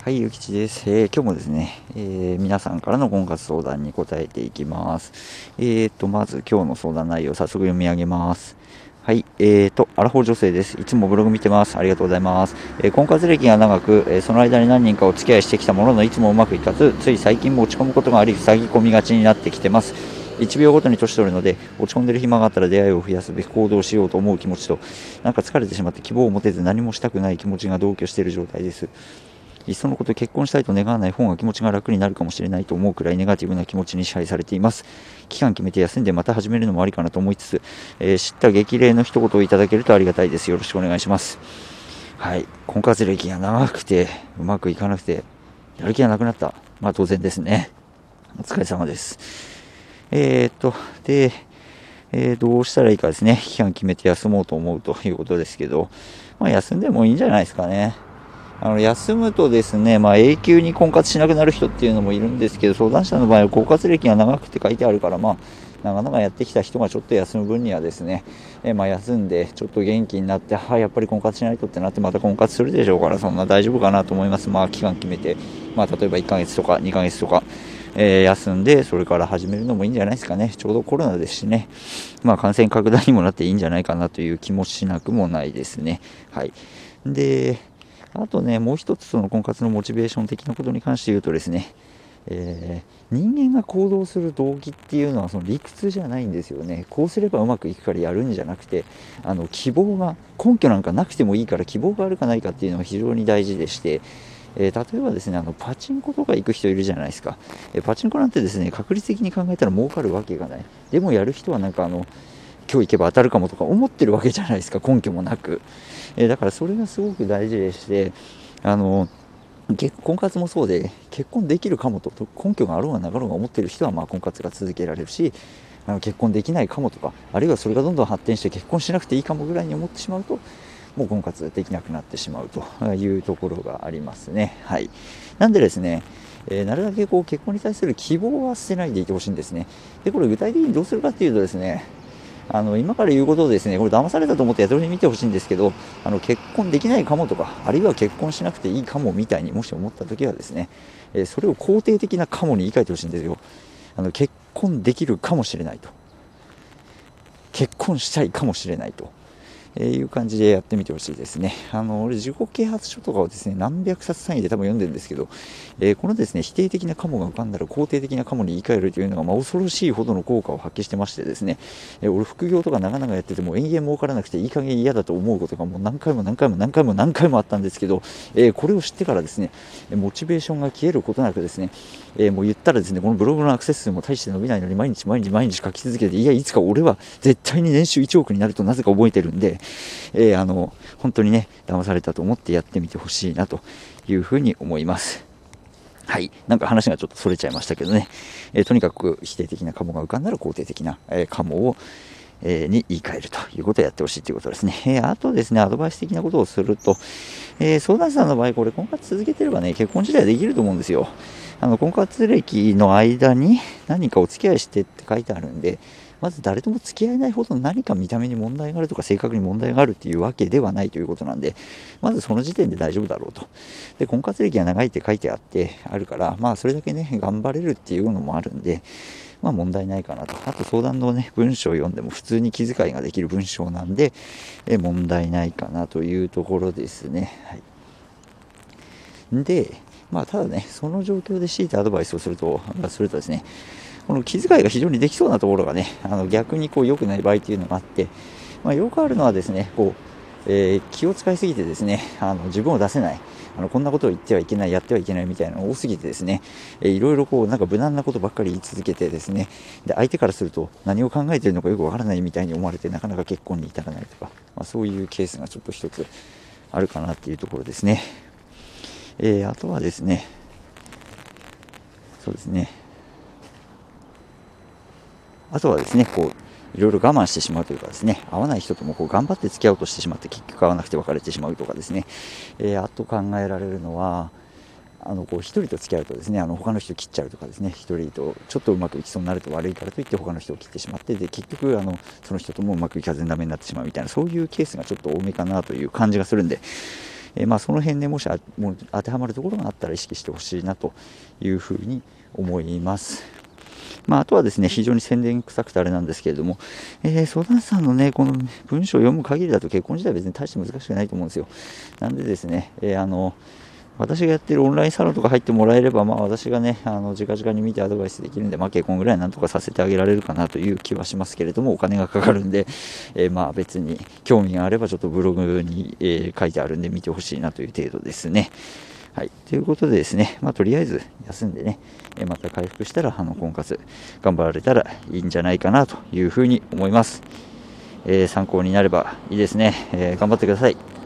はい、ゆきちです。えー、今日もですね、えー、皆さんからの婚活相談に答えていきます。えーと、まず今日の相談内容、早速読み上げます。はい、えーと、アラフォー女性です。いつもブログ見てます。ありがとうございます。えー、婚活歴が長く、えー、その間に何人かお付き合いしてきたものの、いつもうまくいかず、つい最近も落ち込むことがあり、塞ぎ込みがちになってきてます。1秒ごとに年取るので、落ち込んでる暇があったら出会いを増やすべき行動をしようと思う気持ちと、なんか疲れてしまって希望を持てず何もしたくない気持ちが同居している状態です。いっそのこと結婚したいと願わない方が気持ちが楽になるかもしれないと思うくらいネガティブな気持ちに支配されています。期間決めて休んでまた始めるのもありかなと思いつつ、えー、知った激励の一言をいただけるとありがたいです。よろしくお願いします。はい。婚活歴が長くて、うまくいかなくて、やる気がなくなった。まあ当然ですね。お疲れ様です。えー、っと、で、えー、どうしたらいいかですね。期間決めて休もうと思うということですけど、まあ休んでもいいんじゃないですかね。あの休むとですね、まあ、永久に婚活しなくなる人っていうのもいるんですけど、相談者の場合は婚活歴が長くて書いてあるから、まあ、長々やってきた人がちょっと休む分にはですね、えまあ、休んでちょっと元気になって、はあ、やっぱり婚活しないとってなってまた婚活するでしょうから、そんな大丈夫かなと思います。まあ、期間決めて、まあ、例えば1ヶ月とか2ヶ月とか、えー、休んで、それから始めるのもいいんじゃないですかね。ちょうどコロナですしね。まあ、感染拡大にもなっていいんじゃないかなという気もしなくもないですね。はい。で、あとね、もう一つその婚活のモチベーション的なことに関して言うとですね、えー、人間が行動する動機っていうのはその理屈じゃないんですよね。こうすればうまくいくからやるんじゃなくて、あの希望が、根拠なんかなくてもいいから希望があるかないかっていうのが非常に大事でして、えー、例えばですね、あのパチンコとか行く人いるじゃないですか、えー、パチンコなんてですね、確率的に考えたら儲かるわけがない。でもやる人はなんかあの、今日行けば当たるかもとか思ってるわけじゃないですか、根拠もなく。えー、だからそれがすごく大事でして、あの結、婚活もそうで、結婚できるかもと、根拠があろうがなかろうが思ってる人は、まあ、婚活が続けられるし、あの結婚できないかもとか、あるいはそれがどんどん発展して結婚しなくていいかもぐらいに思ってしまうと、もう婚活できなくなってしまうというところがありますね。はい。なんでですね、えー、なるだけこう結婚に対する希望は捨てないでいてほしいんですね。で、これ具体的にどうするかっていうとですね、あの今から言うことをですねこれ騙されたと思ってやつに見てほしいんですけどあの結婚できないかもとかあるいは結婚しなくていいかもみたいにもし思った時はですね、えそれを肯定的なかもに言い換えてほしいんですよ。あの結婚できるかもしれないと。結婚したいかもしれないと。えー、いう感じでやってみてほしいですね。あの、俺、自己啓発書とかをですね、何百冊単位で多分読んでるんですけど、えー、このですね、否定的なカモが浮かんだら肯定的なカモに言い換えるというのが、まあ、恐ろしいほどの効果を発揮してましてですね、えー、俺、副業とか長々やってても延々儲からなくていい加減嫌だと思うことがもう何回も何回も何回も何回もあったんですけど、えこれを知ってからですね、モチベーションが消えることなくですね、えもう言ったらですね、このブログのアクセス数も大して伸びないのに毎日毎日毎日書き続けて、いや、いつか俺は絶対に年収1億になるとなぜか覚えてるんで、えあの、本当にね、騙されたと思ってやってみてほしいなというふうに思います。はい。なんか話がちょっとそれちゃいましたけどね。えー、とにかく否定的なカモが浮かんだら肯定的な、えー、カモを、えー、に言い換えるということをやってほしいということですね。えあとですね、アドバイス的なことをすると、え相談者の場合、これ婚活続けてればね、結婚自体はできると思うんですよ。あの、婚活歴の間に何かお付き合いしてって書いてあるんで、まず誰とも付き合えないほど何か見た目に問題があるとか性格に問題があるっていうわけではないということなんで、まずその時点で大丈夫だろうと。で、婚活歴が長いって書いてあって、あるから、まあそれだけね、頑張れるっていうのもあるんで、まあ問題ないかなと。あと相談のね、文章を読んでも普通に気遣いができる文章なんで、え問題ないかなというところですね。はい。で、まあただね、その状況で強いてアドバイスをすると、するとですね、この気遣いが非常にできそうなところがね、あの逆にこう良くない場合っていうのがあって、まあ、よくあるのはですね、こう、えー、気を使いすぎてですね、あの自分を出せない。あのこんなことを言ってはいけない、やってはいけないみたいなのが多すぎてですね、えー、いろいろこうなんか無難なことばっかり言い続けてですね、で相手からすると何を考えているのかよくわからないみたいに思われてなかなか結婚に至らないとか、まあ、そういうケースがちょっと一つあるかなっていうところですね。えー、あとはですね、そうですね、あとはですね、こう、いろいろ我慢してしまうというかですね、合わない人ともこう頑張って付き合おうとしてしまって結局合わなくて別れてしまうとかですね、えー、あと考えられるのは、あのこう1人と付き合うとですねあの他の人切っちゃうとかですね1人とちょっとうまくいきそうになると悪いからといって他の人を切ってしまってで結局あのその人ともうまくいかずにダメになってしまうみたいなそういうケースがちょっと多めかなという感じがするんで、えーまあ、その辺でもしあもう当てはまるところがあったら意識してほしいなというふうに思います。まあ、あとはですね、非常に宣伝臭くてあれなんですけれども、えー、相談師さんのね、この文章を読む限りだと結婚自体は別に大して難しくないと思うんですよ。なんでですね、えー、あの、私がやってるオンラインサロンとか入ってもらえれば、まあ私がね、あの、直々に見てアドバイスできるんで、まあ結婚ぐらいなんとかさせてあげられるかなという気はしますけれども、お金がかかるんで、えー、まあ別に興味があればちょっとブログに、えー、書いてあるんで見てほしいなという程度ですね。はい。ということでですね、まあとりあえず休んでね、えまた回復したら、あの、婚活頑張られたらいいんじゃないかなというふうに思います。えー、参考になればいいですね。え頑張ってください。